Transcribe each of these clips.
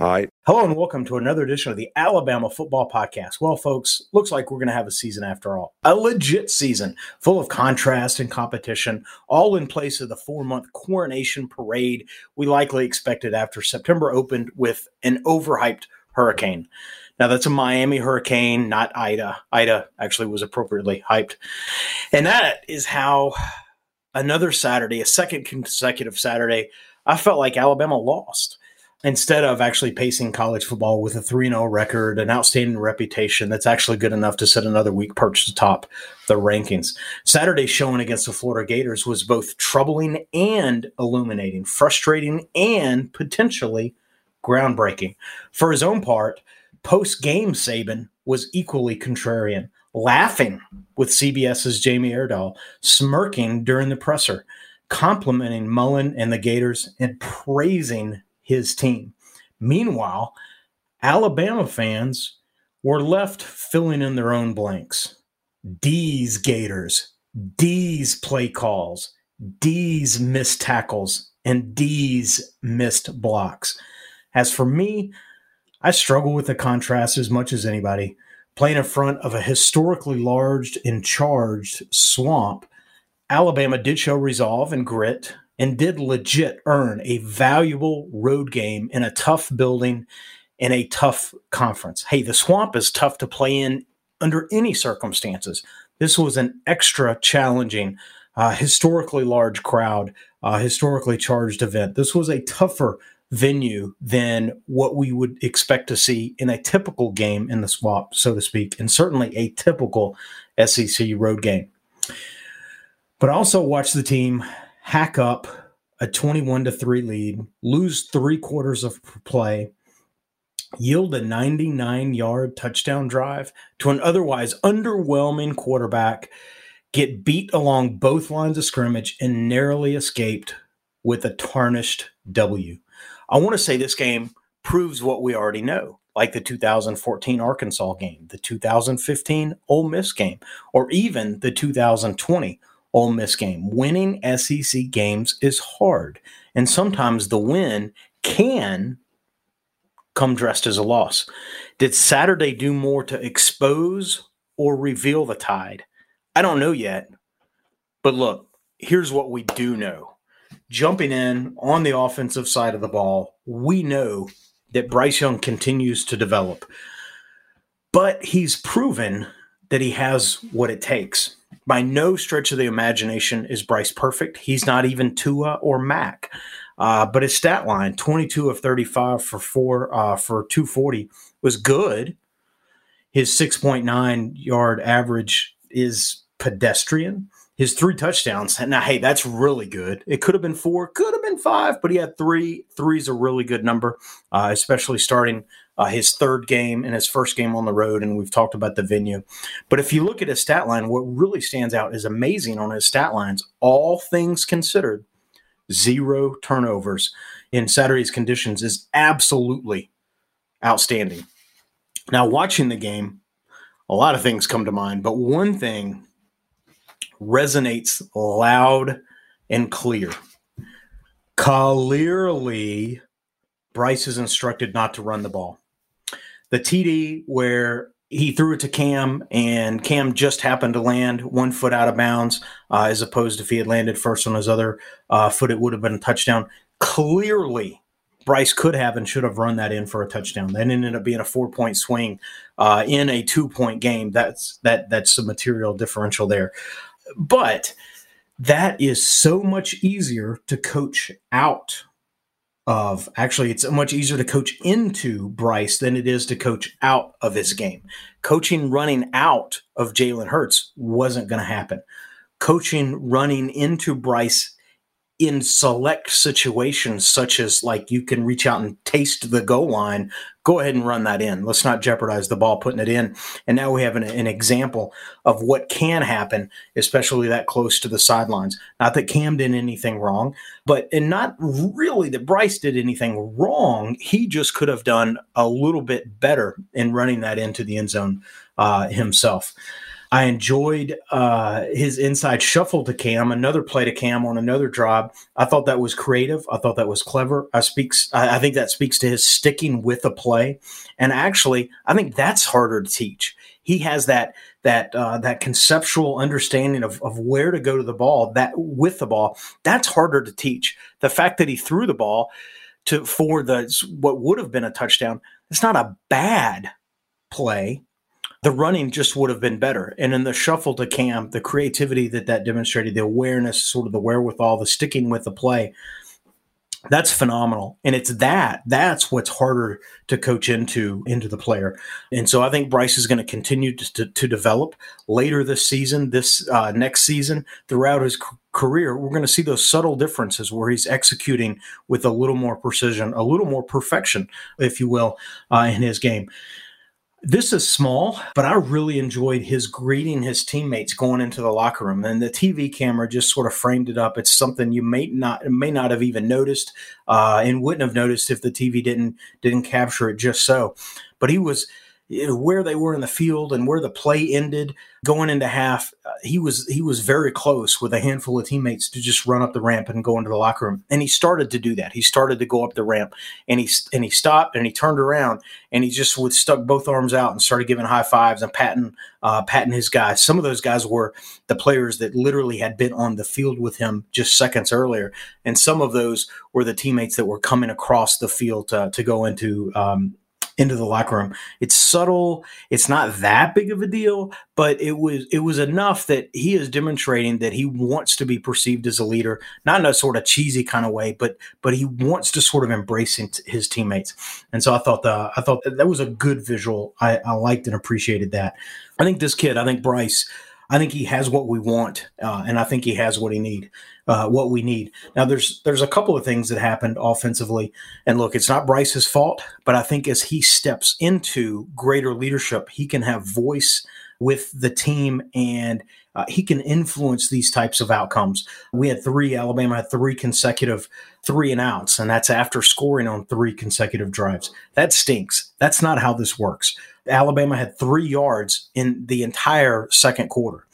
All right. Hello and welcome to another edition of the Alabama Football Podcast. Well, folks, looks like we're going to have a season after all. A legit season full of contrast and competition, all in place of the four month coronation parade we likely expected after September opened with an overhyped hurricane. Now, that's a Miami hurricane, not Ida. Ida actually was appropriately hyped. And that is how another Saturday, a second consecutive Saturday, I felt like Alabama lost instead of actually pacing college football with a 3-0 record, an outstanding reputation that's actually good enough to set another week perch atop the rankings. Saturday's showing against the Florida Gators was both troubling and illuminating, frustrating and potentially groundbreaking. For his own part, post-game Saban was equally contrarian, laughing with CBS's Jamie Erdahl, smirking during the presser, complimenting Mullen and the Gators, and praising his team. Meanwhile, Alabama fans were left filling in their own blanks. D's Gators, D's play calls, D's missed tackles, and D's missed blocks. As for me, I struggle with the contrast as much as anybody. Playing in front of a historically large and charged swamp, Alabama did show resolve and grit and did legit earn a valuable road game in a tough building in a tough conference. Hey, the swamp is tough to play in under any circumstances. This was an extra challenging, uh, historically large crowd, uh, historically charged event. This was a tougher venue than what we would expect to see in a typical game in the swamp, so to speak, and certainly a typical SEC road game. But also watch the team hack up a 21 to 3 lead, lose three quarters of play, yield a 99 yard touchdown drive to an otherwise underwhelming quarterback, get beat along both lines of scrimmage, and narrowly escaped with a tarnished W. I want to say this game proves what we already know, like the 2014 Arkansas game, the 2015 Ole Miss game, or even the 2020 Ole Miss game. Winning SEC games is hard, and sometimes the win can come dressed as a loss. Did Saturday do more to expose or reveal the tide? I don't know yet. But look, here's what we do know. Jumping in on the offensive side of the ball, we know that Bryce Young continues to develop. But he's proven that he has what it takes. By no stretch of the imagination is Bryce perfect. He's not even Tua or Mac. Uh, but his stat line, 22 of 35 for four uh, for 240, was good. His 6.9 yard average is pedestrian. His three touchdowns. Now, hey, that's really good. It could have been four, could have been five, but he had three. Three is a really good number, uh, especially starting uh, his third game and his first game on the road. And we've talked about the venue. But if you look at his stat line, what really stands out is amazing on his stat lines, all things considered, zero turnovers in Saturday's conditions is absolutely outstanding. Now, watching the game, a lot of things come to mind, but one thing resonates loud and clear. Clearly, Bryce is instructed not to run the ball. The TD where he threw it to Cam, and Cam just happened to land one foot out of bounds, uh, as opposed to if he had landed first on his other uh, foot, it would have been a touchdown. Clearly, Bryce could have and should have run that in for a touchdown. That ended up being a four point swing uh, in a two point game. That's that that's the material differential there. But that is so much easier to coach out of. Actually, it's much easier to coach into Bryce than it is to coach out of his game. Coaching running out of Jalen Hurts wasn't going to happen. Coaching running into Bryce in select situations, such as like you can reach out and taste the goal line, go ahead and run that in. Let's not jeopardize the ball putting it in. And now we have an, an example of what can happen, especially that close to the sidelines. Not that Cam did anything wrong, but and not really that Bryce did anything wrong. He just could have done a little bit better in running that into the end zone uh, himself. I enjoyed uh, his inside shuffle to Cam, another play to Cam on another drive. I thought that was creative. I thought that was clever. I speaks. I, I think that speaks to his sticking with a play, and actually, I think that's harder to teach. He has that that uh, that conceptual understanding of, of where to go to the ball that with the ball. That's harder to teach. The fact that he threw the ball to for the what would have been a touchdown. It's not a bad play the running just would have been better. And in the shuffle to Cam, the creativity that that demonstrated, the awareness, sort of the wherewithal, the sticking with the play, that's phenomenal. And it's that that's what's harder to coach into into the player. And so I think Bryce is going to continue to, to develop later this season, this uh, next season, throughout his career. We're going to see those subtle differences where he's executing with a little more precision, a little more perfection, if you will, uh, in his game. This is small, but I really enjoyed his greeting his teammates going into the locker room, and the TV camera just sort of framed it up. It's something you may not may not have even noticed, uh, and wouldn't have noticed if the TV didn't didn't capture it just so. But he was where they were in the field and where the play ended going into half uh, he was he was very close with a handful of teammates to just run up the ramp and go into the locker room. And he started to do that. He started to go up the ramp and he and he stopped and he turned around and he just would stuck both arms out and started giving high fives and patting uh, patting his guys. Some of those guys were the players that literally had been on the field with him just seconds earlier. And some of those were the teammates that were coming across the field to, to go into um, into the locker room. It's subtle. It's not that big of a deal, but it was it was enough that he is demonstrating that he wants to be perceived as a leader, not in a sort of cheesy kind of way, but but he wants to sort of embrace his teammates. And so I thought the I thought that was a good visual. I, I liked and appreciated that. I think this kid, I think Bryce I think he has what we want, uh, and I think he has what he need, uh, what we need. Now, there's there's a couple of things that happened offensively, and look, it's not Bryce's fault, but I think as he steps into greater leadership, he can have voice with the team and uh, he can influence these types of outcomes. We had three, Alabama had three consecutive three and outs, and that's after scoring on three consecutive drives. That stinks. That's not how this works. Alabama had three yards in the entire second quarter.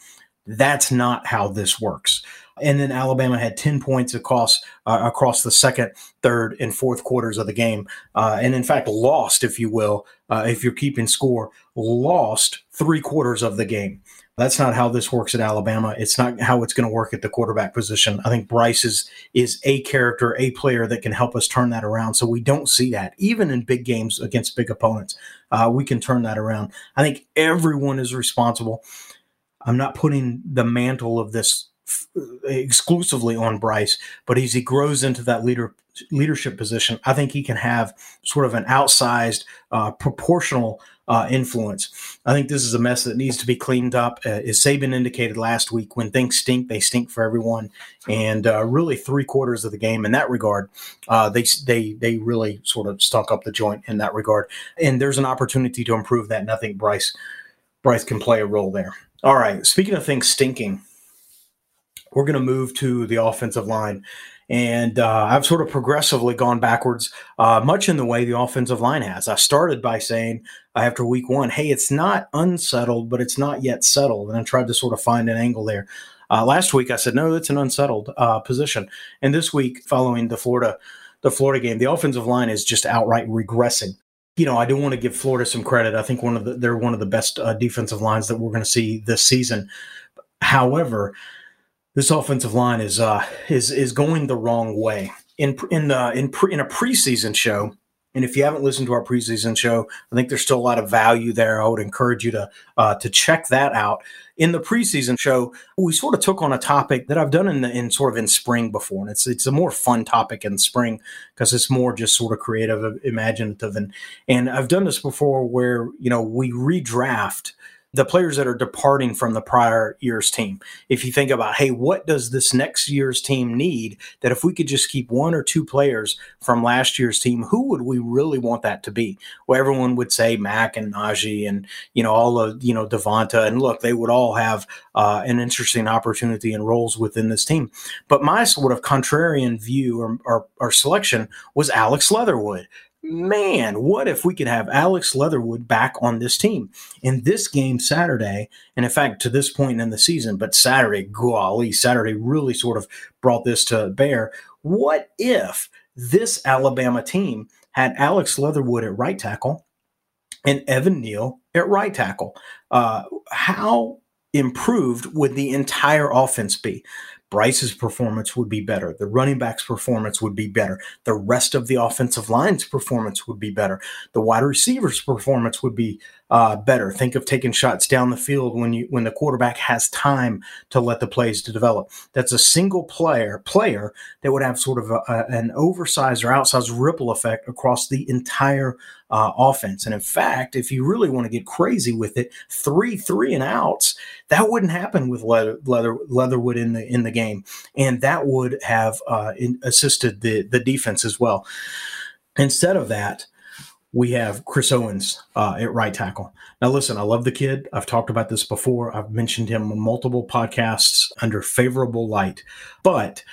That's not how this works. And then Alabama had 10 points across uh, across the second, third, and fourth quarters of the game. Uh, and in fact, lost, if you will, uh, if you're keeping score, lost three quarters of the game. That's not how this works at Alabama. It's not how it's going to work at the quarterback position. I think Bryce is is a character, a player that can help us turn that around. So we don't see that even in big games against big opponents. Uh, we can turn that around. I think everyone is responsible. I'm not putting the mantle of this exclusively on Bryce, but as he grows into that leader leadership position, I think he can have sort of an outsized, uh, proportional uh, influence. I think this is a mess that needs to be cleaned up. Uh, as Saban indicated last week, when things stink, they stink for everyone. And uh, really, three quarters of the game in that regard, uh, they they they really sort of stunk up the joint in that regard. And there's an opportunity to improve that. And I think Bryce Bryce can play a role there. All right. Speaking of things stinking, we're going to move to the offensive line. And uh, I've sort of progressively gone backwards, uh, much in the way the offensive line has. I started by saying uh, after week one, hey, it's not unsettled, but it's not yet settled. And I tried to sort of find an angle there. Uh, last week, I said, no, it's an unsettled uh, position. And this week, following the Florida, the Florida game, the offensive line is just outright regressing. You know, I do want to give Florida some credit. I think one of the, they're one of the best uh, defensive lines that we're going to see this season. However, this offensive line is uh, is is going the wrong way. In in the in pre, in a preseason show, and if you haven't listened to our preseason show, I think there's still a lot of value there. I would encourage you to uh, to check that out. In the preseason show, we sort of took on a topic that I've done in the in sort of in spring before, and it's it's a more fun topic in spring because it's more just sort of creative, imaginative, and and I've done this before where you know we redraft the players that are departing from the prior year's team. If you think about, hey, what does this next year's team need? That if we could just keep one or two players from last year's team, who would we really want that to be? Well, everyone would say Mac and Najee and you know all of you know Devonta, and look, they would all have uh, an interesting opportunity and roles within this team. But my sort of contrarian view or, or, or selection was Alex Leatherwood man, what if we could have Alex Leatherwood back on this team in this game Saturday? And in fact, to this point in the season, but Saturday, golly, Saturday really sort of brought this to bear. What if this Alabama team had Alex Leatherwood at right tackle and Evan Neal at right tackle? Uh, how improved would the entire offense be? Bryce's performance would be better. The running back's performance would be better. The rest of the offensive line's performance would be better. The wide receiver's performance would be uh, better. Think of taking shots down the field when you when the quarterback has time to let the plays to develop. That's a single player player that would have sort of a, a, an oversized or outsized ripple effect across the entire uh, offense. And in fact, if you really want to get crazy with it, three three and outs that wouldn't happen with Leather, Leather Leatherwood in the in the game, and that would have uh, in, assisted the the defense as well. Instead of that, we have Chris Owens uh, at right tackle. Now, listen, I love the kid. I've talked about this before. I've mentioned him on multiple podcasts under favorable light, but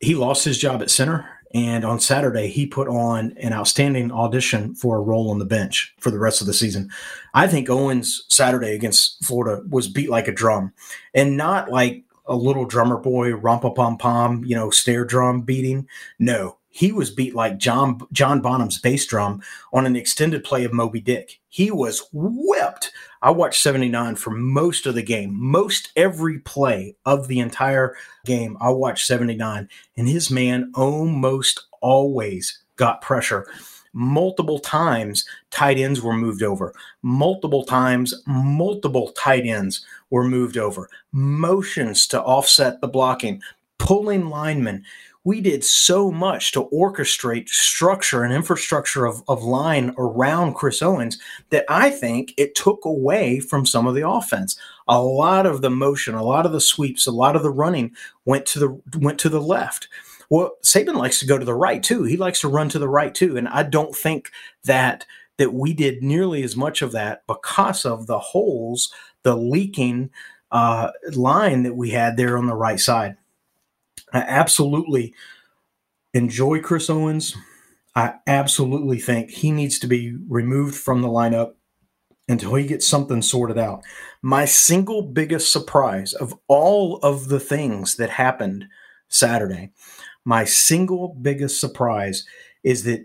he lost his job at center. And on Saturday, he put on an outstanding audition for a role on the bench for the rest of the season. I think Owens Saturday against Florida was beat like a drum and not like a little drummer boy, rompa pom pom, you know, snare drum beating. No, he was beat like John John Bonham's bass drum on an extended play of Moby Dick. He was whipped. I watched 79 for most of the game. Most every play of the entire game, I watched 79 and his man almost always got pressure. Multiple times tight ends were moved over. Multiple times multiple tight ends were moved over. Motions to offset the blocking, pulling linemen we did so much to orchestrate structure and infrastructure of, of line around Chris Owens that I think it took away from some of the offense. A lot of the motion, a lot of the sweeps, a lot of the running went to the went to the left. Well, Saban likes to go to the right too. He likes to run to the right too, and I don't think that that we did nearly as much of that because of the holes, the leaking uh, line that we had there on the right side. I absolutely enjoy Chris Owens. I absolutely think he needs to be removed from the lineup until he gets something sorted out. My single biggest surprise of all of the things that happened Saturday, my single biggest surprise is that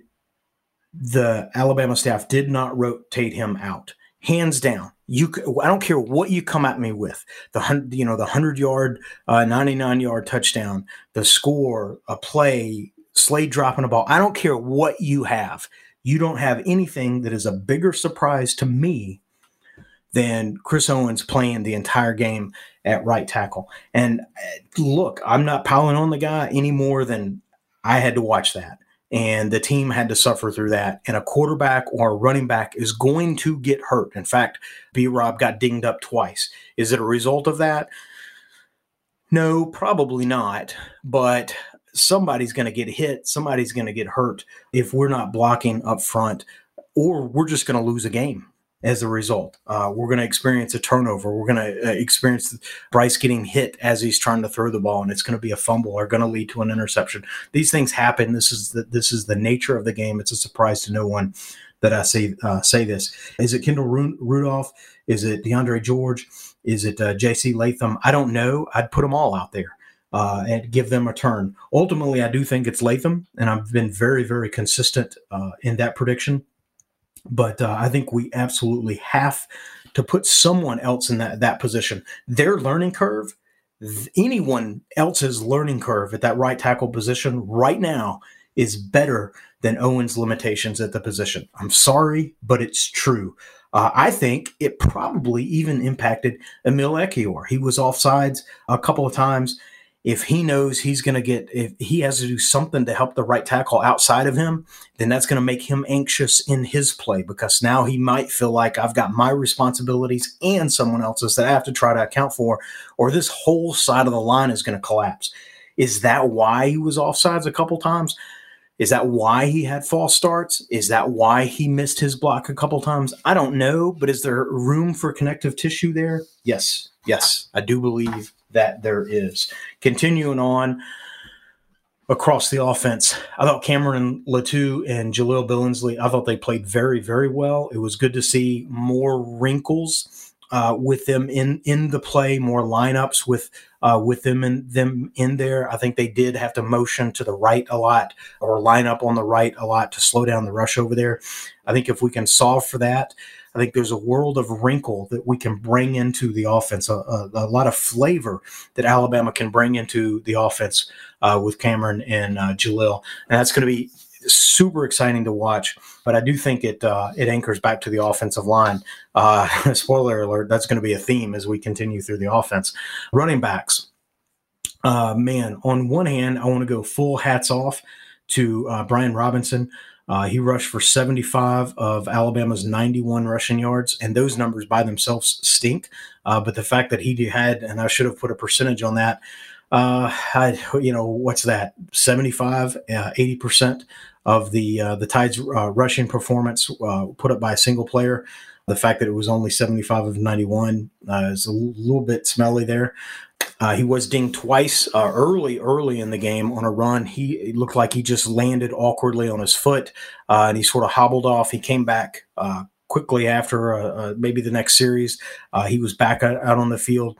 the Alabama staff did not rotate him out. Hands down you I don't care what you come at me with the you know the 100 yard uh, 99 yard touchdown the score a play Slade dropping a ball I don't care what you have. You don't have anything that is a bigger surprise to me than Chris Owens playing the entire game at right tackle. And uh, look I'm not piling on the guy any more than I had to watch that and the team had to suffer through that. And a quarterback or a running back is going to get hurt. In fact, B Rob got dinged up twice. Is it a result of that? No, probably not. But somebody's going to get hit. Somebody's going to get hurt if we're not blocking up front, or we're just going to lose a game as a result. Uh, we're going to experience a turnover. We're going to uh, experience Bryce getting hit as he's trying to throw the ball, and it's going to be a fumble or going to lead to an interception. These things happen. This is the, this is the nature of the game. It's a surprise to no one that I say uh, say this. Is it Kendall Randolph? Is it DeAndre George? Is it uh, J.C. Latham? I don't know. I'd put them all out there. Uh, and give them a turn. Ultimately, I do think it's Latham, and I've been very, very consistent uh, in that prediction. But uh, I think we absolutely have to put someone else in that, that position. Their learning curve, anyone else's learning curve at that right tackle position right now is better than Owen's limitations at the position. I'm sorry, but it's true. Uh, I think it probably even impacted Emil Ekiyor. He was offsides a couple of times if he knows he's going to get if he has to do something to help the right tackle outside of him then that's going to make him anxious in his play because now he might feel like i've got my responsibilities and someone else's that i have to try to account for or this whole side of the line is going to collapse is that why he was offsides a couple times is that why he had false starts? Is that why he missed his block a couple times? I don't know, but is there room for connective tissue there? Yes, yes, I do believe that there is. Continuing on across the offense, I thought Cameron Latu and Jahleel Billingsley, I thought they played very, very well. It was good to see more wrinkles uh, with them in in the play, more lineups with uh, with them and them in there. I think they did have to motion to the right a lot or line up on the right a lot to slow down the rush over there. I think if we can solve for that, I think there's a world of wrinkle that we can bring into the offense, a, a, a lot of flavor that Alabama can bring into the offense uh, with Cameron and uh, Jahleel. And that's going to be super exciting to watch. But I do think it uh, it anchors back to the offensive line. Uh, spoiler alert: that's going to be a theme as we continue through the offense. Running backs, uh, man. On one hand, I want to go full hats off to uh, Brian Robinson. Uh, he rushed for 75 of Alabama's 91 rushing yards, and those numbers by themselves stink. Uh, but the fact that he had, and I should have put a percentage on that, uh, I, you know, what's that? 75, 80% uh, of the uh, the Tide's uh, rushing performance put up by a single player. The fact that it was only 75 of 91 is a little bit smelly there. Uh, he was dinged twice uh, early, early in the game on a run. He looked like he just landed awkwardly on his foot, uh, and he sort of hobbled off. He came back uh, quickly after uh, uh, maybe the next series. he was back out, out on the field,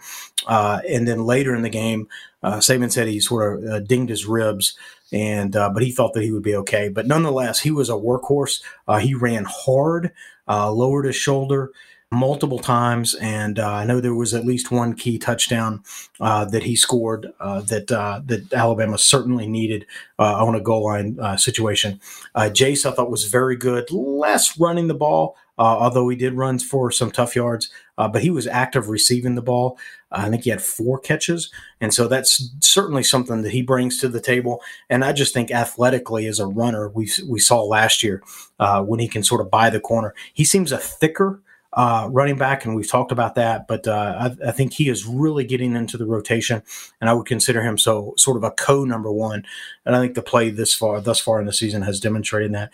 and then later in the game, Saban said he sort of dinged his ribs and but he thought that he would be okay. But nonetheless, he was a workhorse. he ran hard, lowered his shoulder, multiple times, and uh, I know there was at least one key touchdown uh, that he scored uh, that uh, that Alabama certainly needed uh, on a goal line uh, situation. Jase, I thought, was very good, less running the ball, although he did run for some tough yards, but he was active receiving the ball. I think he had four catches, and so that's certainly something that he brings to the table. And I just think athletically, as a runner, we we saw last year when he can sort of buy the corner, he seems a thicker uh, running back, and we've talked about that. But uh, I, I, think he is really getting into the rotation, and I would consider him so sort of a co number one. And I think the play this far, thus far in the season, has demonstrated that.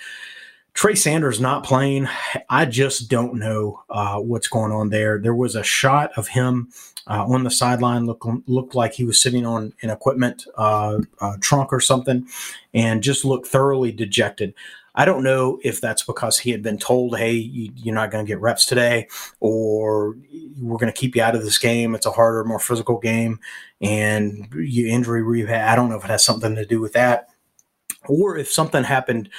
Trey Sanders not playing. I just don't know uh, what's going on there. There was a shot of him uh, on the sideline, look, looked like he was sitting on an equipment uh, trunk or something, and just looked thoroughly dejected. I don't know if that's because he had been told, hey, you, are not going to get reps today, or we're going to keep you out of this game. It's a harder, more physical game, and you injury rehab. I don't know if it has something to do with that, or if something happened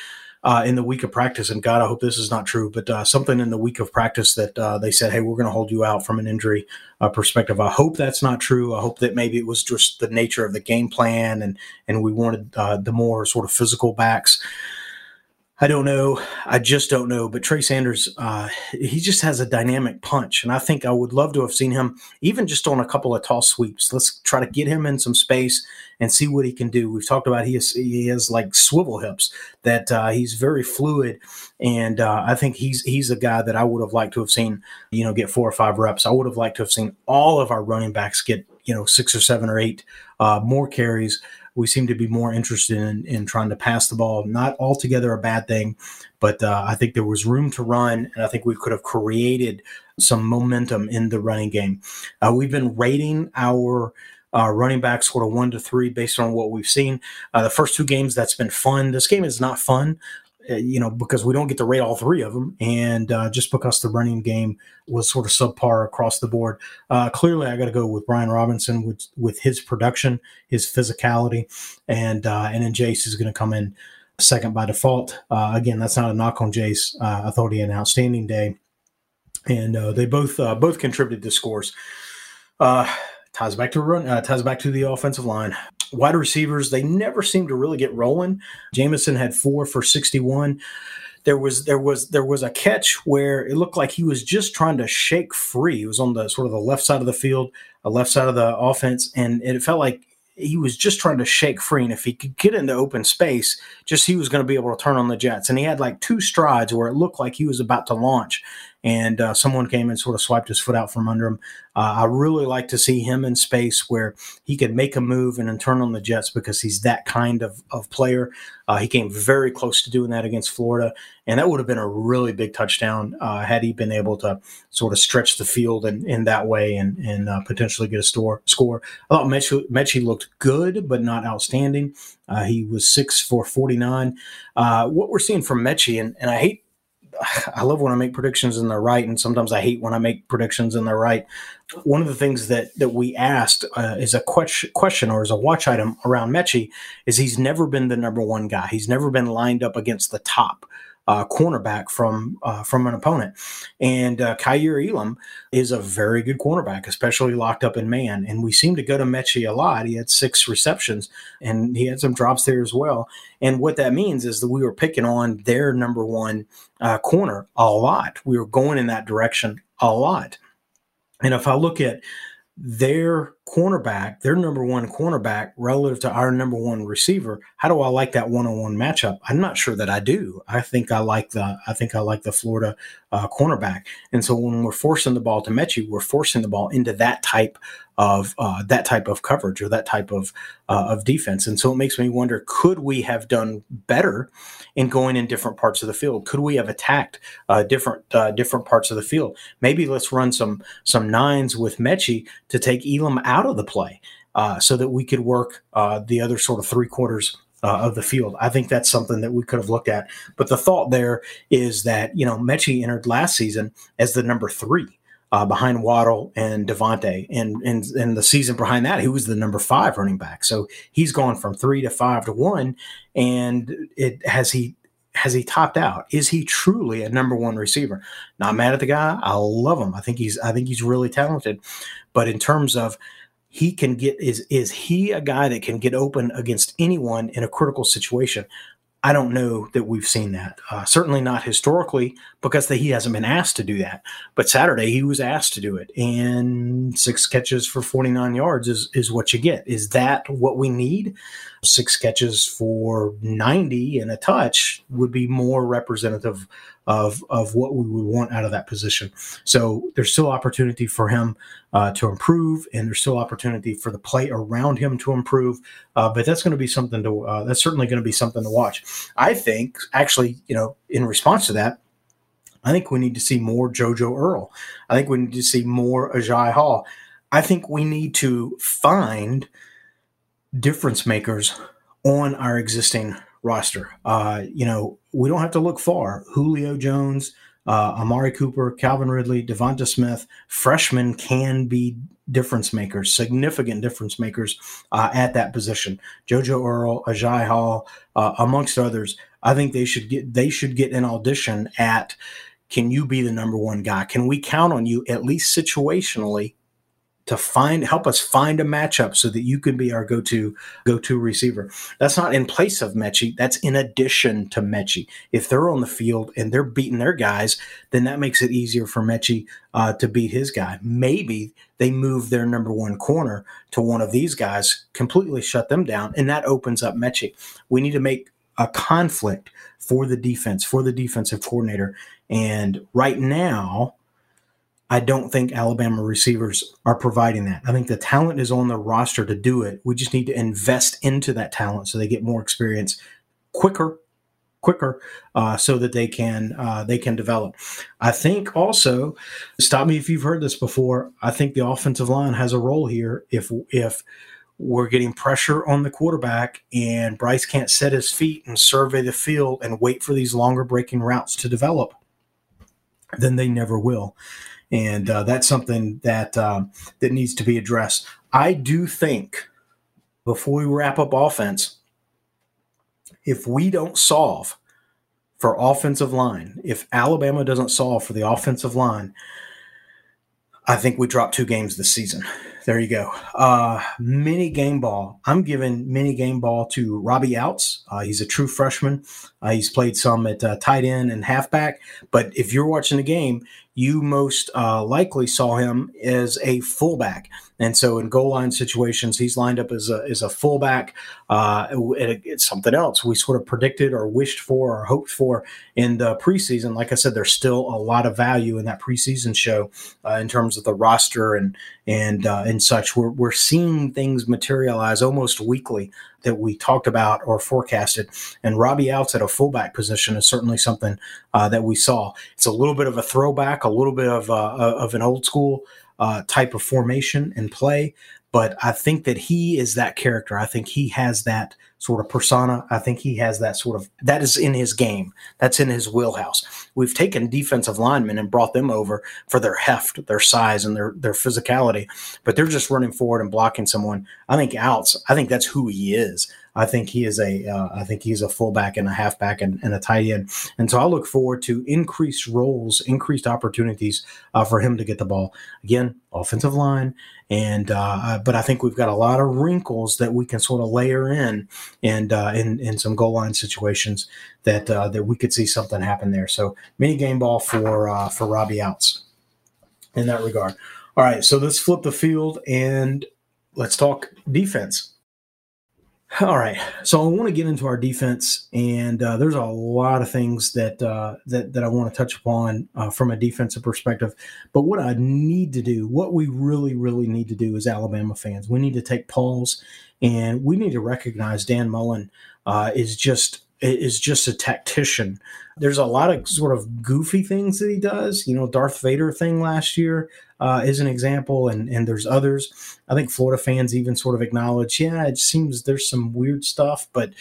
uh, in the week of practice. And God, I hope this is not true, but uh, something in the week of practice that uh, they said, hey, we're going to hold you out from an injury uh, perspective. I hope that's not true. I hope that maybe it was just the nature of the game plan, and and we wanted uh, the more sort of physical backs. I don't know. I just don't know. But Trey Sanders, uh, he just has a dynamic punch. And I think I would love to have seen him even just on a couple of toss sweeps. Let's try to get him in some space and see what he can do. We've talked about he, is, he has like swivel hips, that uh, he's very fluid. And uh, I think he's he's a guy that I would have liked to have seen, you know, get four or five reps. I would have liked to have seen all of our running backs get, you know, six or seven or eight uh, more carries we seem to be more interested in, in trying to pass the ball. Not altogether a bad thing, but uh, I think there was room to run, and I think we could have created some momentum in the running game. Uh, we've been rating our uh, running back sort of one to three based on what we've seen. Uh, the first two games, that's been fun. This game is not fun. Uh, you know, because we don't get to rate all three of them, and uh, just because the running game was sort of subpar across the board. Uh, clearly, I got to go with Brian Robinson with with his production, his physicality, and uh, and then Jase is going to come in second by default. Uh, again, that's not a knock on Jase. I thought he had an outstanding day, and they both both contributed to scores. ties back to run. ties back to the offensive line wide receivers, they never seem to really get rolling. Jameson had four for 61. There was there was there was a catch where it looked like he was just trying to shake free. He was on the sort of the left side of the field, a left side of the offense, and it felt like he was just trying to shake free. And if he could get into open space, just he was going to be able to turn on the Jets. And he had like two strides where it looked like he was about to launch and uh, someone came and sort of swiped his foot out from under him. Uh, I really like to see him in space where he could make a move and then turn on the Jets because he's that kind of, of player. Uh, he came very close to doing that against Florida, and that would have been a really big touchdown uh, had he been able to sort of stretch the field in, in that way and, and uh, potentially get a store, score. I thought Metchie, Metchie looked good, but not outstanding. Uh, he was six for 49. what we're seeing from Metchie, and, and I hate I love when I make predictions and they're right, and sometimes I hate when I make predictions and they're right. One of the things that that we asked uh, is a question, question or is a watch item around Metchie is he's never been the number one guy. He's never been lined up against the top uh, cornerback from uh, from an opponent. And uh, Kaiir Elam is a very good cornerback, especially locked up in man. And we seem to go to Metchie a lot. He had six receptions, and he had some drops there as well. And what that means is that we were picking on their number one uh, corner a lot. We were going in that direction a lot. And if I look at their cornerback, their number one cornerback relative to our number one receiver. How do I like that one-on-one matchup? I'm not sure that I do. I think I like the I think I like the Florida uh, cornerback. And so when we're forcing the ball to Metchie, we're forcing the ball into that type of uh, that type of coverage or that type of uh, of defense. And so it makes me wonder: Could we have done better in going in different parts of the field? Could we have attacked uh, different uh, different parts of the field? Maybe let's run some some nines with Metchie to take Elam out of the play, uh, so that we could work uh, the other sort of three quarters uh, of the field. I think that's something that we could have looked at. But the thought there is that you know Metchie entered last season as the number three uh, behind Waddle and DeVonta. And, and, and the season behind that, he was the number five running back. So he's gone from three to five to one. And it has he has he topped out? Is he truly a number one receiver? Not mad at the guy. I love him. I think he's I think he's really talented. But in terms of he can get is is he a guy that can get open against anyone in a critical situation? I don't know that we've seen that. Uh, certainly not historically, because the, he hasn't been asked to do that. But Saturday he was asked to do it, and six catches for 49 yards is is what you get. Is that what we need? Six catches for 90 and a touch would be more representative of of what we would want out of that position. So there's still opportunity for him uh, to improve, and there's still opportunity for the play around him to improve. Uh, but that's going to be something to uh, that's certainly going to be something to watch. I think actually, you know, in response to that. I think we need to see more JoJo Earle. I think we need to see more Agiye Hall. I think we need to find difference makers on our existing roster. Uh, you know, we don't have to look far. Julio Jones, uh, Amari Cooper, Calvin Ridley, Devonta Smith, freshmen can be difference makers, significant difference makers uh, at that position. JoJo Earle, Agiye Hall, uh, amongst others. I think they should get they should get an audition at. Can you be the number one guy? Can we count on you at least situationally to find help us find a matchup so that you can be our go-to go-to receiver. That's not in place of Metchie. That's in addition to Metchie. If they're on the field and they're beating their guys, then that makes it easier for Metchie uh, to beat his guy. Maybe they move their number one corner to one of these guys, completely shut them down, and that opens up Metchie. We need to make a conflict for the defense, for the defensive coordinator. And right now, I don't think Alabama receivers are providing that. I think the talent is on the roster to do it. We just need to invest into that talent so they get more experience quicker, quicker, uh, so that they can uh, they can develop. I think also, stop me if you've heard this before. I think the offensive line has a role here. If if we're getting pressure on the quarterback and Bryce can't set his feet and survey the field and wait for these longer breaking routes to develop, then they never will and uh, that's something that um, that needs to be addressed. I do think before we wrap up offense, if we don't solve for offensive line, if Alabama doesn't solve for the offensive line, I think we drop two games this season. There you go. Uh, mini game ball. I'm giving mini game ball to Robbie Ouzts. Uh, he's a true freshman. Uh, he's played some at uh, tight end and halfback. But if you're watching the game, you most uh, likely saw him as a fullback. And so in goal line situations, he's lined up as a, as a fullback. Uh, it, it's something else we sort of predicted or wished for or hoped for in the preseason. Like I said, there's still a lot of value in that preseason show in terms of the roster and and uh, and such. We're, we're seeing things materialize almost weekly that we talked about or forecasted. And Robbie Ouzts at a fullback position is certainly something uh, that we saw. It's a little bit of a throwback, a little bit of uh, of an old school uh, type of formation and play. But I think that he is that character. I think he has that sort of persona. I think he has that sort of that is in his game. That's in his wheelhouse. We've taken defensive linemen and brought them over for their heft, their size, and their their physicality, but they're just running forward and blocking someone. I think Ouzts. I think that's who he is. I think he is a. Uh, I think he's a fullback and a halfback and, and, a tight end. And so I look forward to increased roles, increased opportunities uh, for him to get the ball. Again, offensive line, and uh, but I think we've got a lot of wrinkles that we can sort of layer in, and uh, in in some goal line situations that uh, that we could see something happen there. So mini game ball for uh, for Robbie Ouzts in that regard. All right, so let's flip the field and let's talk defense. All right, so I want to get into our defense, and uh, there's a lot of things that uh, that that I want to touch upon uh, from a defensive perspective. But what I need to do, what we really, really need to do, as Alabama fans, we need to take pause, and we need to recognize Dan Mullen uh, is just is just a tactician. There's a lot of sort of goofy things that he does. You know, Darth Vader thing last year uh, is an example, and and there's others. I think Florida fans even sort of acknowledge, yeah, it seems there's some weird stuff, but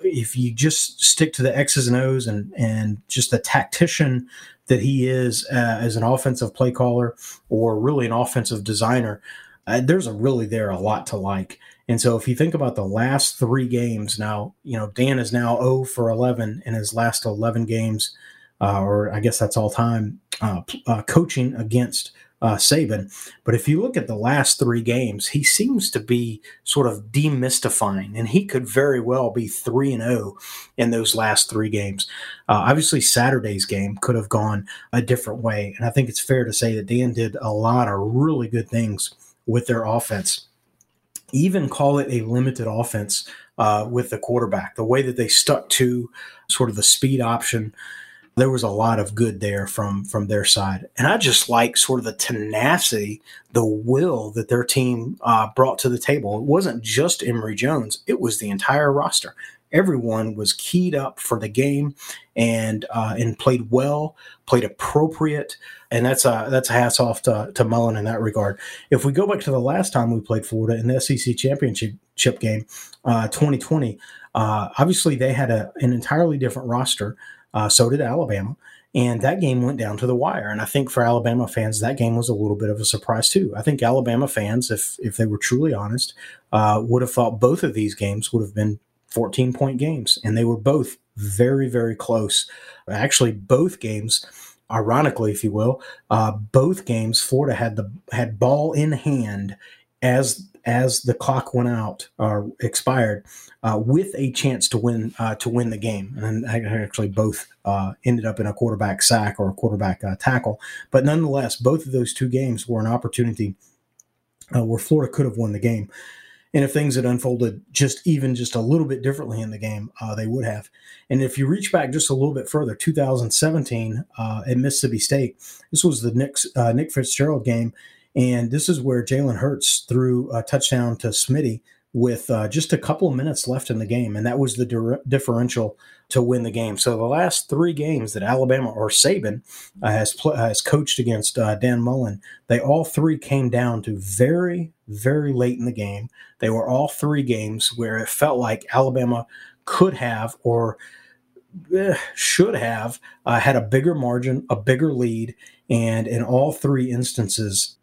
if you just stick to the X's and O's and and just the tactician that he is uh, as an offensive play caller or really an offensive designer, uh, there's a really there a lot to like. And so if you think about the last three games now, you know, Dan is now 0 for 11 in his last 11 games, uh, or I guess that's all time, uh, uh, coaching against uh, Saban. But if you look at the last three games, he seems to be sort of demystifying, and he could very well be 3 and 0 in those last three games. Uh, obviously, Saturday's game could have gone a different way. And I think it's fair to say that Dan did a lot of really good things with their offense even call it a limited offense uh, with the quarterback. The way that they stuck to sort of the speed option, there was a lot of good there from from their side. And I just like sort of the tenacity, the will that their team uh, brought to the table. It wasn't just Emory Jones; it was the entire roster everyone was keyed up for the game and uh, and played well, played appropriate, and that's a that's a hats off to, to Mullen in that regard. If we go back to the last time we played Florida in the SEC championship game, uh, 2020, uh, obviously they had a, an entirely different roster. Uh, so did Alabama. And that game went down to the wire. And I think for Alabama fans, that game was a little bit of a surprise too. I think Alabama fans, if if they were truly honest, uh, would have thought both of these games would have been 14 point games, and they were both very, very close. Actually, both games ironically, if you will, uh, both games Florida had the had ball in hand as as the clock went out or expired, uh, with a chance to win uh, to win the game. And actually, both uh, ended up in a quarterback sack or a quarterback uh, tackle. But nonetheless, both of those two games were an opportunity uh, where Florida could have won the game. And if things had unfolded just even just a little bit differently in the game, uh, they would have. And if you reach back just a little bit further, 2017 at Mississippi State, this was the Nick, Nick Fitzgerald game and this is where Jalen Hurts threw a touchdown to Smitty with uh, just a couple of minutes left in the game, and that was the di- differential to win the game. So the last three games that Alabama or Saban uh, has pl- has coached against uh, Dan Mullen, they all three came down to very very late in the game. They were all three games where it felt like Alabama could have or eh, should have uh, had a bigger margin, a bigger lead, and in all three instances,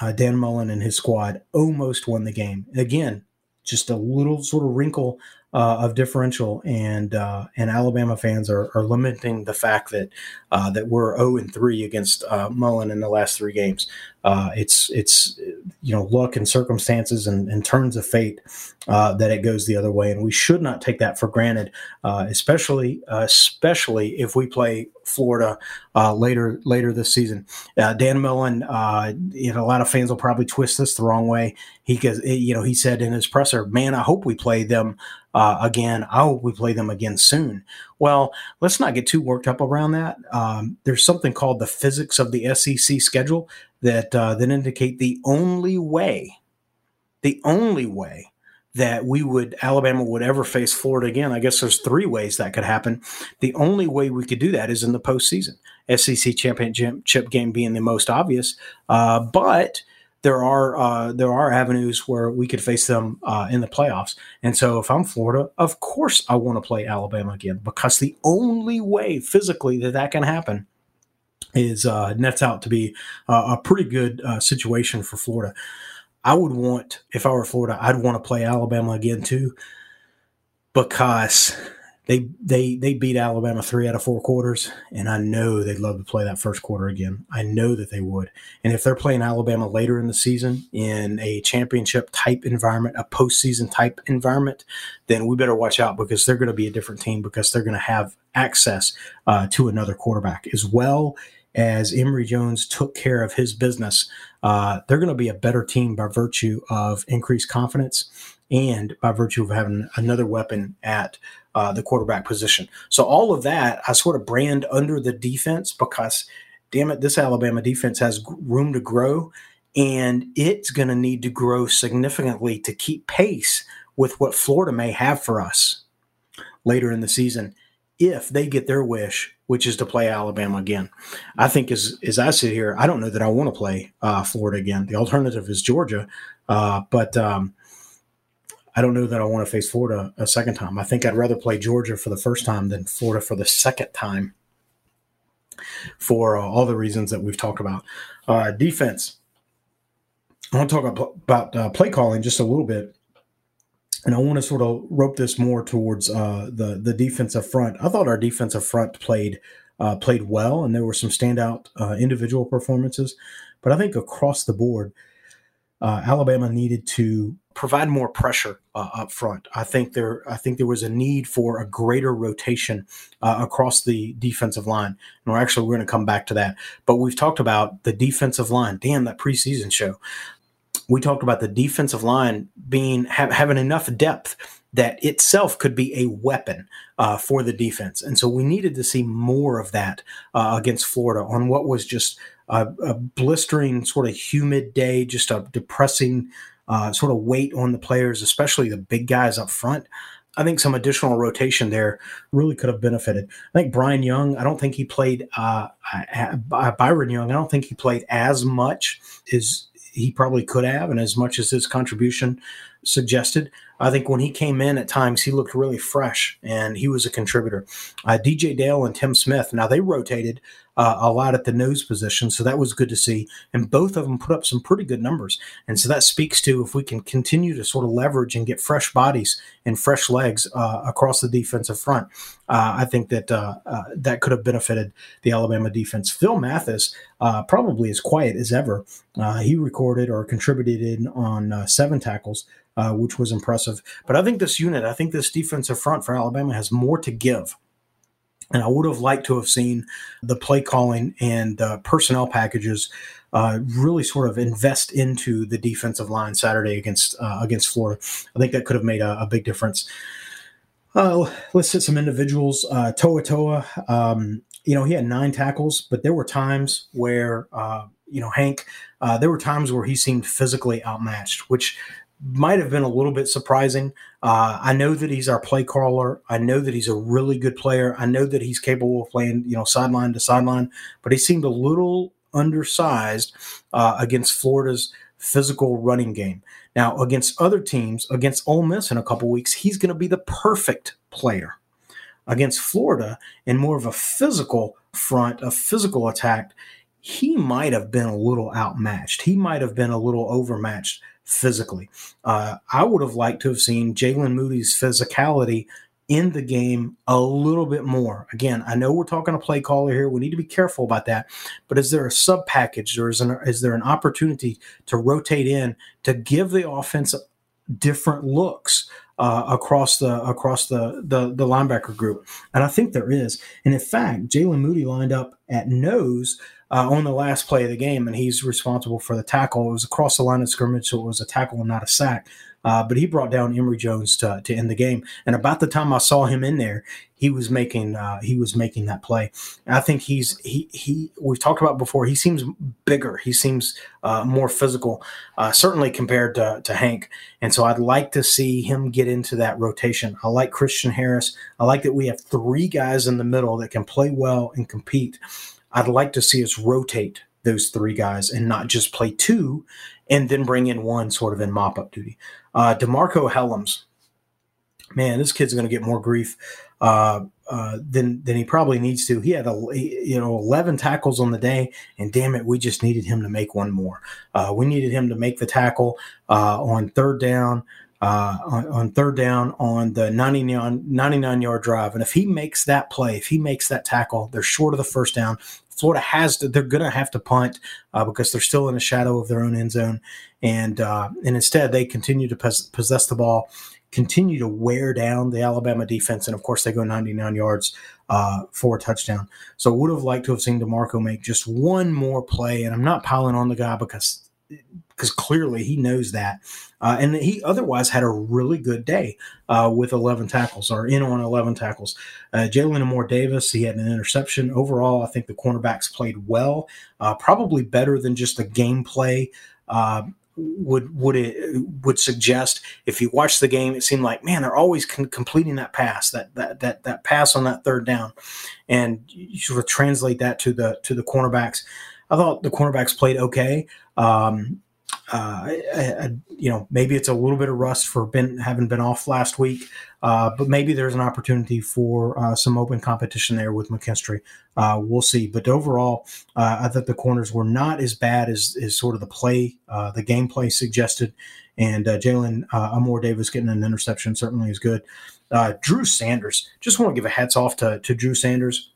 uh, Dan Mullen and his squad almost won the game. Again, just a little sort of wrinkle uh, of differential, and uh, and Alabama fans are, are lamenting the fact that uh, that we're zero and three against uh, Mullen in the last three games. Uh, it's it's you know luck and circumstances and, and turns of fate uh, that it goes the other way, and we should not take that for granted, especially especially if we play Florida later later this season. Dan Mullen, you know, a lot of fans will probably twist this the wrong way. He you know, he said in his presser, "Man, I hope we play them." Uh, again. I hope we play them again soon. Well, let's not get too worked up around that. Um, there's something called the physics of the SEC schedule that uh, that indicate the only way, the only way that we would Alabama would ever face Florida again. I guess there's three ways that could happen. The only way we could do that is in the postseason. SEC championship game being the most obvious, uh, but there are uh, there are avenues where we could face them uh, in the playoffs. And so, if I'm Florida, of course I want to play Alabama again because the only way physically that that can happen is uh, nets out to be a pretty good uh, situation for Florida. I would want, if I were Florida, I'd want to play Alabama again too, because they they they beat Alabama three out of four quarters, and I know they'd love to play that first quarter again. I know that they would. And if they're playing Alabama later in the season in a championship type environment, a postseason type environment, then we better watch out because they're going to be a different team because they're going to have access uh, to another quarterback as well as Emory Jones took care of his business. Uh, they're going to be a better team by virtue of increased confidence and by virtue of having another weapon at uh, the quarterback position. So all of that I sort of brand under the defense because, damn it, this Alabama defense has room to grow, and it's going to need to grow significantly to keep pace with what Florida may have for us later in the season if they get their wish, which is to play Alabama again. I think as as I sit here, I don't know that I want to play uh, Florida again. The alternative is Georgia, uh, but um, I don't know that I want to face Florida a second time. I think I'd rather play Georgia for the first time than Florida for the second time for uh, all the reasons that we've talked about. Uh, defense. I want to talk about, about uh, play calling just a little bit. And I want to sort of rope this more towards uh, the the defensive front. I thought our defensive front played uh, played well, and there were some standout uh, individual performances. But I think across the board, Alabama needed to provide more pressure uh, up front. I think there I think there was a need for a greater rotation uh, across the defensive line. And we're actually we're going to come back to that. But we've talked about the defensive line. Damn that preseason show. We talked about the defensive line being having enough depth that itself could be a weapon uh, for the defense. And so we needed to see more of that uh, against Florida on what was just a, a, blistering, sort of humid day, just a depressing uh, sort of weight on the players, especially the big guys up front. I think some additional rotation there really could have benefited. I think Brian Young, I don't think he played, uh, Byron Young, I don't think he played as much as he probably could have, and as much as his contribution suggested. I think when he came in at times, he looked really fresh and he was a contributor. Uh, DJ Dale and Tim Smith, now they rotated uh, a lot at the nose position. So that was good to see. And both of them put up some pretty good numbers. And so that speaks to if we can continue to sort of leverage and get fresh bodies and fresh legs uh, across the defensive front, uh, I think that uh, uh, that could have benefited the Alabama defense. Phil Mathis, probably as quiet as ever, he recorded or contributed in on seven tackles. Which was impressive. But I think this unit, I think this defensive front for Alabama has more to give. And I would have liked to have seen the play calling and uh, personnel packages uh, really sort of invest into the defensive line Saturday against uh, against Florida. I think that could have made a, a big difference. Uh, let's hit some individuals. Uh, To'oTo'o, um, you know, he had nine tackles, but there were times where, uh, you know, Hank, there were times where he seemed physically outmatched, which might have been a little bit surprising. Uh, I know that he's our play caller. I know that he's a really good player. I know that he's capable of playing, you know, sideline to sideline, but he seemed a little undersized uh, against Florida's physical running game. Now, against other teams, against Ole Miss in a couple weeks, he's going to be the perfect player. Against Florida, in more of a physical front, a physical attack, he might have been a little outmatched. He might have been a little overmatched physically. Uh, I would have liked to have seen Jaylen Moody's physicality in the game a little bit more. Again, I know we're talking a play caller here. We need to be careful about that. But is there a sub package or is, an, is there an opportunity to rotate in to give the offense different looks? Uh, across the across the, the the linebacker group, and I think there is. And in fact, Jaylen Moody lined up at nose uh, on the last play of the game, and he's responsible for the tackle. It was across the line of scrimmage, so it was a tackle and not a sack. Uh, but he brought down Emory Jones to, to end the game. And about the time I saw him in there, he was making uh, he was making that play. And I think he's he he we've talked about before. He seems bigger. He seems uh, more physical, uh, certainly compared to, to Hank. And so I'd like to see him get into that rotation. I like Christian Harris. I like that we have three guys in the middle that can play well and compete. I'd like to see us rotate those three guys and not just play two and then bring in one sort of in mop up duty. Uh, DeMarcco Hellams, man, this kid's going to get more grief uh, uh, than than he probably needs to. He had a you know eleven tackles on the day, and damn it, we just needed him to make one more. Uh, we needed him to make the tackle uh, on third down uh, on, on, third down on the 99, 99 yard drive. And if he makes that play, if he makes that tackle, they're short of the first down. Florida has to, they're going to have to punt uh, because they're still in the shadow of their own end zone. And, uh, and instead, they continue to pos- possess the ball, continue to wear down the Alabama defense. And of course, they go 99 yards uh, for a touchdown. So would have liked to have seen DeMarcco make just one more play. And I'm not piling on the guy because because clearly he knows that. Uh, and he otherwise had a really good day uh, with 11 tackles or in on 11 tackles. Uh, Jalyn Armour-Davis, he had an interception. Overall, I think the cornerbacks played well, uh, probably better than just the gameplay. Uh, would would it would suggest if you watch the game, it seemed like man they're always con- completing that pass that that that that pass on that third down, and you sort of translate that to the to the cornerbacks. I thought the cornerbacks played okay. Um, uh, I, I, you know, maybe it's a little bit of rust for been having been off last week, uh, but maybe there's an opportunity for uh, some open competition there with McKinstry. Uh, we'll see. But overall, uh, I thought the corners were not as bad as, as sort of the play, uh, the gameplay suggested. And Jalyn Armour-Davis getting an interception certainly is good. Drew Sanders, just want to give a hats off to, to Drew Sanders.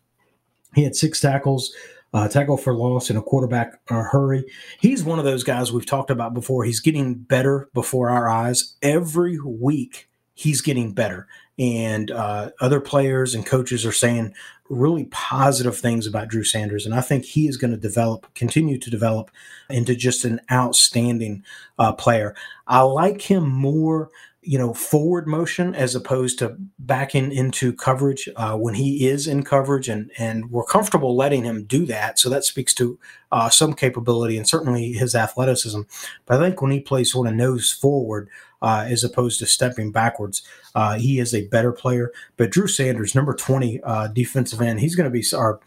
He had six tackles uh, tackle for loss in a quarterback uh, hurry. He's one of those guys we've talked about before. He's getting better before our eyes. Every week, he's getting better. And uh, other players and coaches are saying really positive things about Drew Sanders. And I think he is going to develop, continue to develop into just an outstanding uh, player. I like him more you know forward motion as opposed to backing into coverage uh, when he is in coverage and and we're comfortable letting him do that. So that speaks to uh, some capability and certainly his athleticism. But i think when he plays sort of nose forward uh, as opposed to stepping backwards uh, he is a better player. But drew sanders number 20 uh, defensive end he's going to be our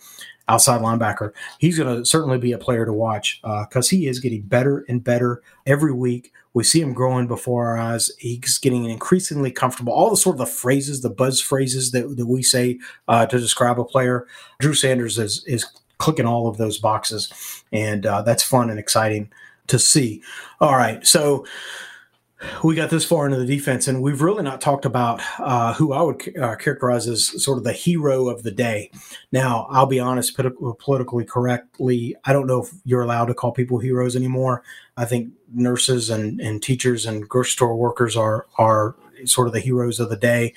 outside linebacker. He's going to certainly be a player to watch because uh, he is getting better and better every week. We see him growing before our eyes. He's getting increasingly comfortable. All the sort of the phrases, the buzz phrases that, that we say uh, to describe a player, Drew Sanders is is clicking all of those boxes, and uh, that's fun and exciting to see. All right, so we got this far into the defense, and we've really not talked about uh, who I would uh, characterize as sort of the hero of the day. Now, I'll be honest, politically correctly, I don't know if you're allowed to call people heroes anymore. I think nurses and, and teachers and grocery store workers are are sort of the heroes of the day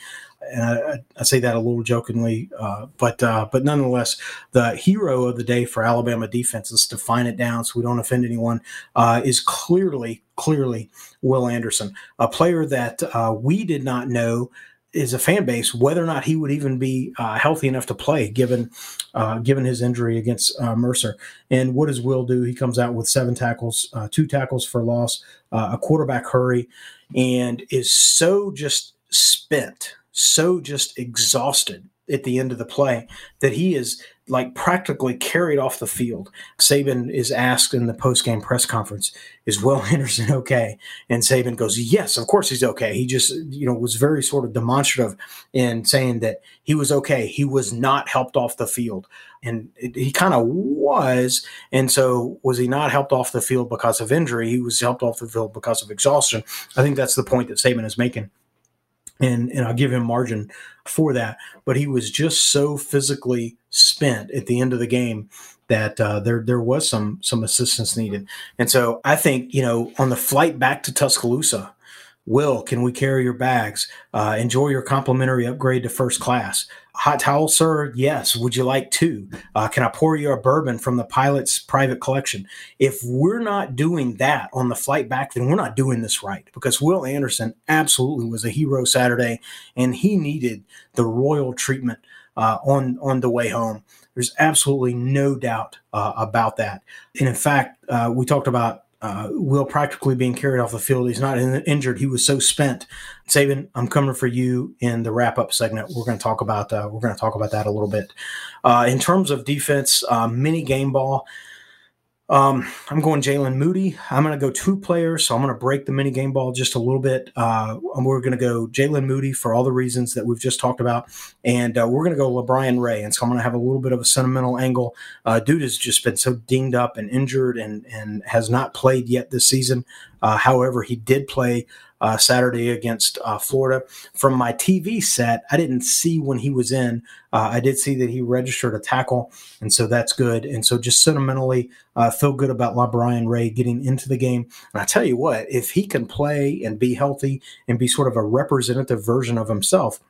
and I, I, say that a little jokingly, uh, but uh, but nonetheless, the hero of the day for Alabama defense is to define it down so we don't offend anyone. Uh, is clearly clearly Will Anderson, a player that uh, we did not know is a fan base whether or not he would even be uh, healthy enough to play given uh, given his injury against Mercer. And what does Will do? He comes out with seven tackles, two tackles for loss, a quarterback hurry, and is so just spent so just exhausted at the end of the play that he is like practically carried off the field. Saban is asked in the post-game press conference, "Is Will Anderson okay?" And Saban goes, "Yes, of course he's okay." He just, you know, was very sort of demonstrative in saying that he was okay. He was not helped off the field, and it, he kind of was. And so, was he not helped off the field because of injury? He was helped off the field because of exhaustion. I think that's the point that Saban is making and and I'll give him margin for that. But he was just so physically spent at the end of the game that uh, there there was some some assistance needed. And so I think you know on the flight back to Tuscaloosa, Will, can we carry your bags? Uh, enjoy your complimentary upgrade to first class. Hot towel, sir? Yes. Would you like two? Uh, can I pour you a bourbon from the pilot's private collection? If we're not doing that on the flight back, then we're not doing this right because Will Anderson absolutely was a hero Saturday and he needed the royal treatment uh, on, on the way home. There's absolutely no doubt uh, about that. And in fact, uh, we talked about uh, Will practically being carried off the field. He's not in, injured. He was so spent. Saban, I'm coming for you in the wrap up segment. We're going to talk about uh, we're going to talk about that a little bit. Uh, in terms of defense, uh, mini game ball. Um, I'm going Jaylen Moody. I'm going to go two players, so I'm going to break the mini game ball just a little bit. Uh, we're going to go Jaylen Moody for all the reasons that we've just talked about, and uh, we're going to go LaBryan Ray. And so I'm going to have a little bit of a sentimental angle. Uh, dude has just been so dinged up and injured, and and has not played yet this season. Uh, however, he did play uh, Saturday against uh, Florida. From my TV set, I didn't see when he was in. Uh, I did see that he registered a tackle, and so that's good. And so just sentimentally, uh, feel good about LaBryan Ray getting into the game. And I tell you what, if he can play and be healthy and be sort of a representative version of himself,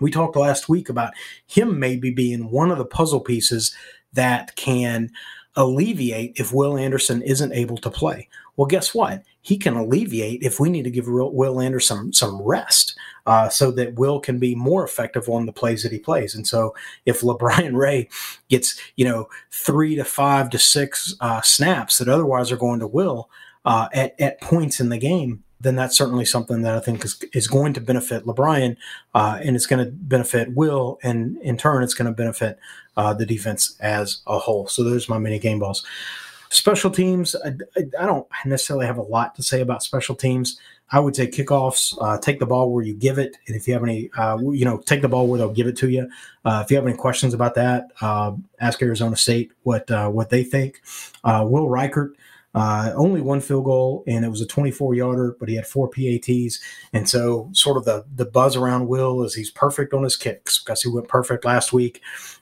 we talked last week about him maybe being one of the puzzle pieces that can alleviate if Will Anderson isn't able to play. Well, guess what? He can alleviate if we need to give Will Anderson some, rest uh, so that Will can be more effective on the plays that he plays. And so if LaBryan Ray gets, you know, three to five to six uh, snaps that otherwise are going to Will uh, at, at points in the game, then that's certainly something that I think is, is going to benefit LaBryan uh, and it's going to benefit Will. And in turn, it's going to benefit uh, the defense as a whole. So there's my mini game balls. Special teams, I, I, don't necessarily have a lot to say about special teams. I would say kickoffs, uh, take the ball where you give it. And if you have any, uh, you know, take the ball where they'll give it to you. Uh, if you have any questions about that, uh, ask Arizona State what uh, what they think. Uh, Will Reichard, uh, only one field goal, and it was a 24 yarder, but he had four PATs. And so, sort of the the buzz around Will is he's perfect on his kicks because he went perfect last week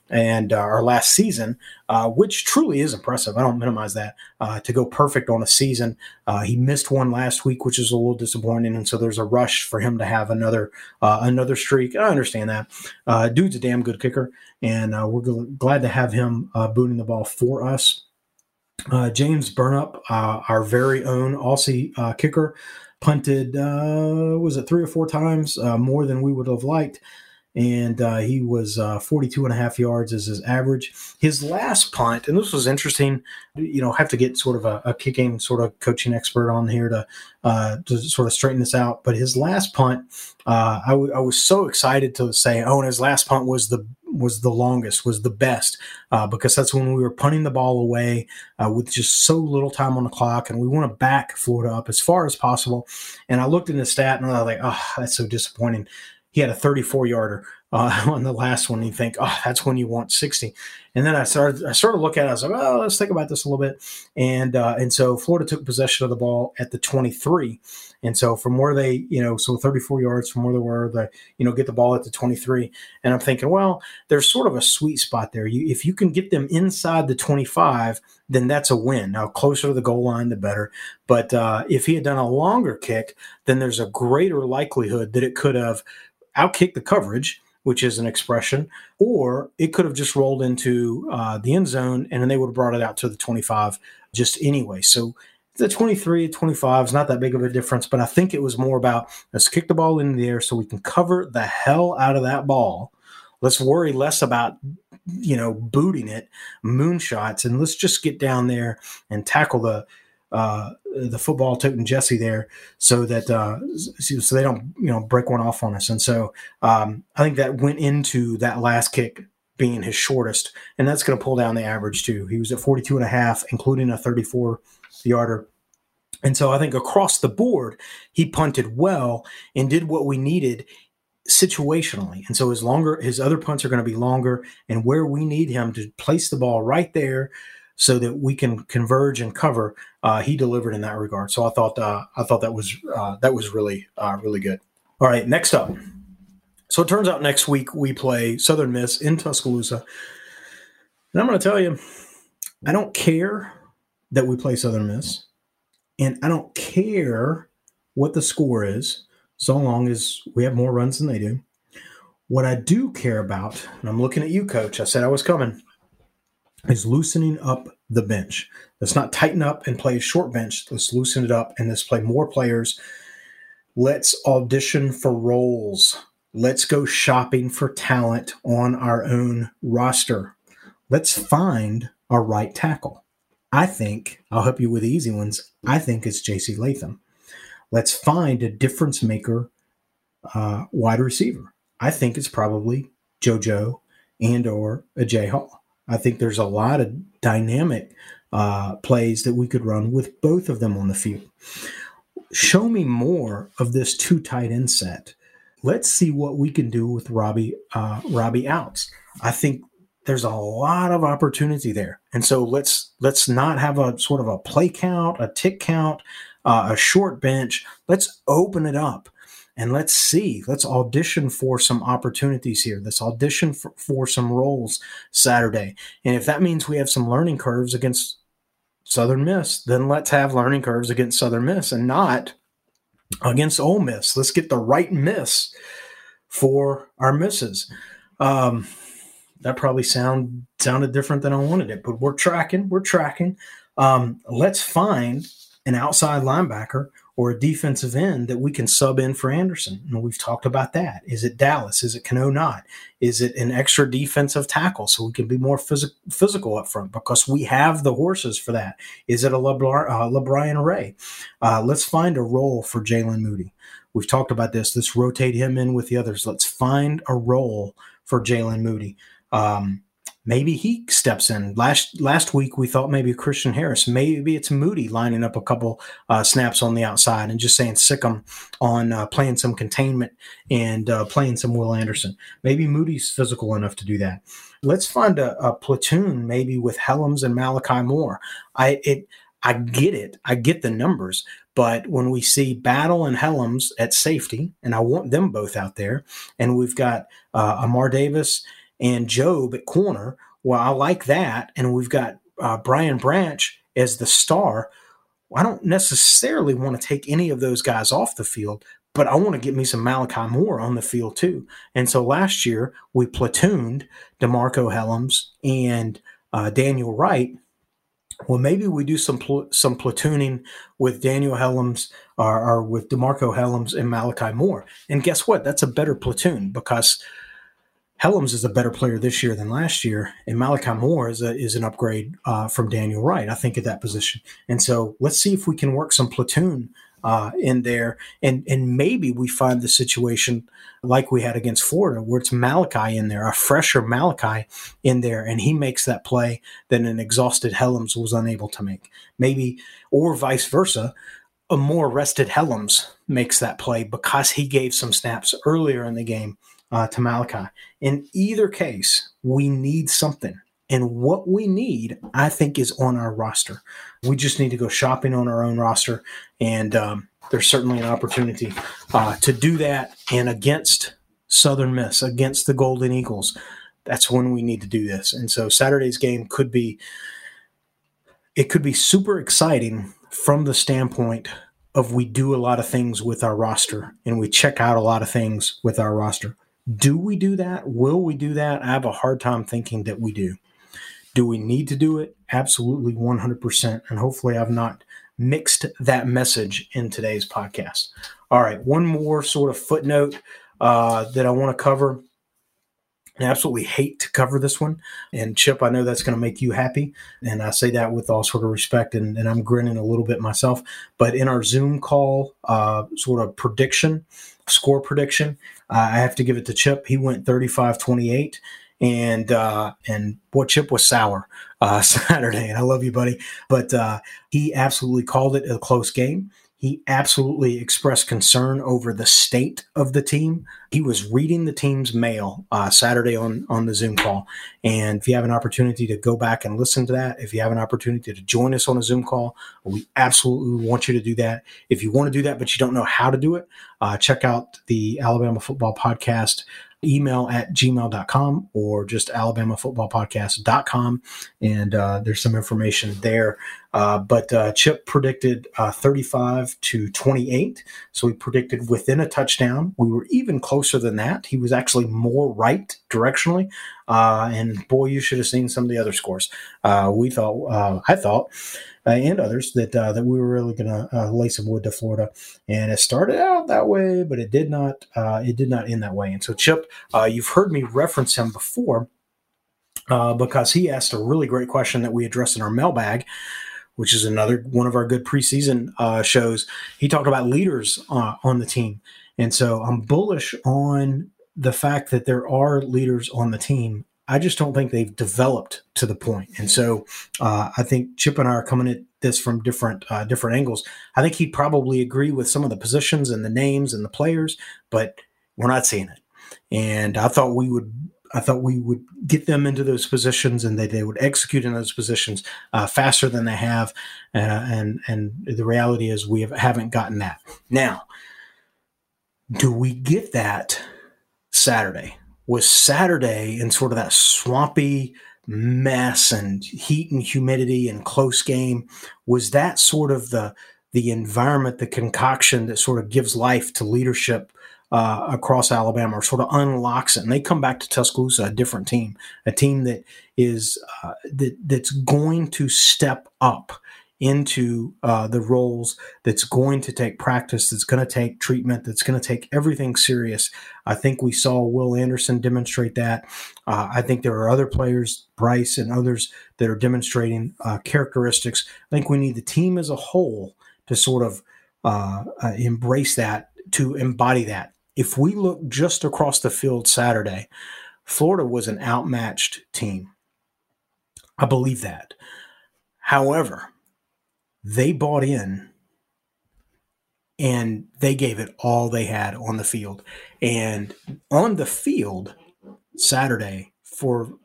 and uh, our last season, uh, which truly is impressive. I don't minimize that uh, to go perfect on a season. Uh, he missed one last week, which is a little disappointing, and so there's a rush for him to have another uh, another streak. I understand that. Dude's a damn good kicker, and we're glad to have him booting the ball for us. Uh, James Burnip, uh, our very own Aussie uh, kicker, punted, uh, was it three or four times uh, more than we would have liked. And uh, he was 42 and a half yards as his average. His last punt, and this was interesting, you know, have to get sort of a, a kicking sort of coaching expert on here to, to sort of straighten this out. But his last punt, I, w- I was so excited to say, oh, and his last punt was the was the longest, was the best, uh, because that's when we were punting the ball away uh, with just so little time on the clock, and we want to back Florida up as far as possible. And I looked in the stat, and I was like, oh, that's so disappointing. He had a 34 yarder uh, on the last one. You think, oh, that's when you want 60. And then I started, I started to look at it. I was like, oh, let's think about this a little bit. And uh, and so Florida took possession of the ball at the 23. And so from where they, you know, so 34 yards from where they were, they, you know, get the ball at the 23. And I'm thinking, well, there's sort of a sweet spot there. You, if you can get them inside the 25, then that's a win. Now, closer to the goal line, the better. But uh, if he had done a longer kick, then there's a greater likelihood that it could have outkicked the coverage which is an expression, or it could have just rolled into uh, the end zone and then they would have brought it out to the 25 just anyway. So the 23, 25 is not that big of a difference, but I think it was more about let's kick the ball in the air so we can cover the hell out of that ball. Let's worry less about you know booting it, moonshots, and let's just get down there and tackle the uh, the football toting Jesse there so that uh, so they don't you know break one off on us. And so um, I think that went into that last kick being his shortest, and that's going to pull down the average too. He was at 42 and a half, including a 34 yarder. And so I think across the board, he punted well and did what we needed situationally. And so his longer, his other punts are going to be longer, and where we need him to place the ball right there so that we can converge and cover. Uh, he delivered in that regard. So I thought uh, I thought that was uh, that was really uh, really good. All right, next up. So it turns out next week we play Southern Miss in Tuscaloosa, and I'm going to tell you, I don't care that we play Southern Miss, and I don't care what the score is, so long as we have more runs than they do. What I do care about, and I'm looking at you, coach. I said I was coming is loosening up the bench. Let's not tighten up and play a short bench. Let's loosen it up and let's play more players. Let's audition for roles. Let's go shopping for talent on our own roster. Let's find our right tackle. I think, I'll help you with the easy ones. I think it's JC Latham. Let's find a difference maker uh, wide receiver. I think it's probably JoJo and or Agiye Hall. I think there's a lot of dynamic uh, plays that we could run with both of them on the field. Show me more of this two tight end set. Let's see what we can do with Robbie uh, Robbie Ouzts. I think there's a lot of opportunity there, and so let's let's not have a sort of a play count, a tick count, uh, a short bench. Let's open it up and let's see let's audition for some opportunities here let's audition for, for, some roles saturday and if that means we have some learning curves against southern miss then let's have learning curves against southern miss and not against Ole Miss. Let's get the right miss for our misses. Um, that probably sound sounded different than I wanted it, but we're tracking. We're tracking. Um, let's find an outside linebacker or a defensive end that we can sub in for Anderson. And we've talked about that. Is it Dallas? Is it Cano not? Is it an extra defensive tackle so we can be more phys- physical up front because we have the horses for that? Is it a LeBron, uh, LaBryan Ray? Uh, let's find a role for Jaylen Moody. We've talked about this. Let's rotate him in with the others. Let's find a role for Jaylen Moody. Um, maybe he steps in. Last last week we thought maybe Christian Harris, maybe it's Moody lining up a couple uh, snaps on the outside and just saying sick him on uh, playing some containment and uh, playing some Will Anderson. Maybe Moody's physical enough to do that. Let's find a, a platoon maybe with Hellams and Malachi Moore. I it I get it. I get the numbers. But when we see Battle and Hellams at safety, and I want them both out there, and we've got uh, Armour-Davis and Jobe at corner. Well, I like that. And we've got uh, Brian Branch as the star. I don't necessarily want to take any of those guys off the field, but I want to get me some Malachi Moore on the field too. And so last year we platooned DeMarcco Hellams and uh, Daniel Wright. Well, maybe we do some pl- some platooning with Daniel Hellams or, or with DeMarcco Hellams and Malachi Moore. And guess what? That's a better platoon because Hellams is a better player this year than last year, and Malachi Moore is a, is an upgrade uh, from Daniel Wright, I think, at that position. And so let's see if we can work some platoon uh, in there, and and maybe we find the situation like we had against Florida, where it's Malachi in there, a fresher Malachi in there, and he makes that play that an exhausted Hellams was unable to make. Maybe, or vice versa, a more rested Hellams makes that play because he gave some snaps earlier in the game uh, to Malachi. In either case, we need something. And what we need, I think, is on our roster. We just need to go shopping on our own roster. And um, there's certainly an opportunity uh, to do that. And against Southern Miss, against the Golden Eagles, that's when we need to do this. And so Saturday's game could be it could be super exciting from the standpoint of we do a lot of things with our roster and we check out a lot of things with our roster. Do we do that? Will we do that? I have a hard time thinking that we do. Do we need to do it? Absolutely 100%. And hopefully, I've not mixed that message in today's podcast. All right, one more sort of footnote uh, that I want to cover. I absolutely hate to cover this one. And Chip, I know that's going to make you happy. And I say that with all sort of respect. And, and I'm grinning a little bit myself. But in our Zoom call, uh, sort of prediction, score prediction, uh, I have to give it to Chip. He went 35 28 and uh, and boy, Chip was sour uh, Saturday, and I love you, buddy. But uh, he absolutely called it a close game. He absolutely expressed concern over the state of the team. He was reading the team's mail uh, Saturday on on the Zoom call, and if you have an opportunity to go back and listen to that, if you have an opportunity to join us on a Zoom call, we absolutely want you to do that. If you want to do that, but you don't know how to do it, uh, check out the Alabama Football Podcast email at gmail.com or just alabamafootballpodcast.com. And uh, there's some information there. Uh, but uh, Chip predicted uh, 35 to 28. So he predicted within a touchdown. We were even closer than that. He was actually more right directionally. Uh, and boy, you should have seen some of the other scores. Uh, we thought, I thought, uh, and others that uh, that we were really going to uh, lay some wood to Florida. And it started out that way, but it did not it did not end that way. And so Chip, you've heard me reference him before because he asked a really great question that we addressed in our mailbag which is another one of our good preseason uh, shows. He talked about leaders uh, on the team. And so I'm bullish on the fact that there are leaders on the team I just don't think they've developed to the point. And so uh, I think Chip and I are coming at this from different uh, different angles. I think he'd probably agree with some of the positions and the names and the players, but we're not seeing it. And I thought we would. I thought we would get them into those positions and that they would execute in those positions uh, faster than they have. Uh, and and the reality is we have, haven't gotten that. Now, do we get that Saturday? was Saturday in sort of that swampy mess and heat and humidity and close game. Was that sort of the the environment, the concoction that sort of gives life to leadership uh, across Alabama, or sort of unlocks it, and they come back to Tuscaloosa, a different team, a team that is uh, that that's going to step up into uh, the roles that's going to take practice, that's going to take treatment, that's going to take everything serious. I think we saw Will Anderson demonstrate that. Uh, I think there are other players, Bryce and others, that are demonstrating uh, characteristics. I think we need the team as a whole to sort of uh, uh, embrace that, to embody that. If we look just across the field Saturday, Florida was an outmatched team. I believe that. However, they bought in and they gave it all they had on the field. And on the field Saturday, for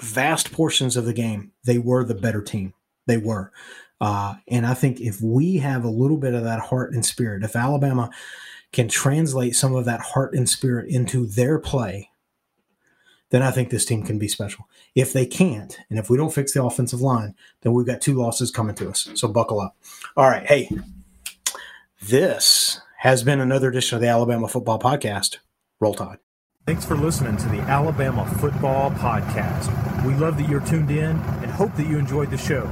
vast portions of the game, they were the better team. They were. Uh, and I think if we have a little bit of that heart and spirit, if Alabama can translate some of that heart and spirit into their play, then I think this team can be special. If they can't, and if we don't fix the offensive line, then we've got two losses coming to us. So buckle up. All right. Hey, this has been another edition of the Alabama Football Podcast. Roll Tide. Thanks for listening to the Alabama Football Podcast. We love that you're tuned in and hope that you enjoyed the show.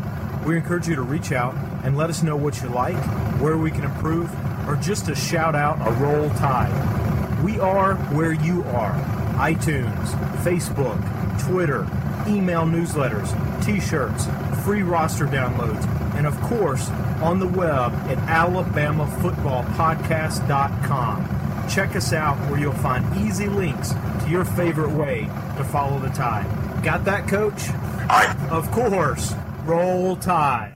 We encourage you to reach out and let us know what you like, where we can improve, or just to shout out a roll tide. We are where you are iTunes, Facebook, Twitter, email newsletters, t shirts, free roster downloads and of course on the web at alabamafootballpodcast.com. Check us out where you'll find easy links to your favorite way to follow the tide. Got that, coach? Of course. Roll Tide.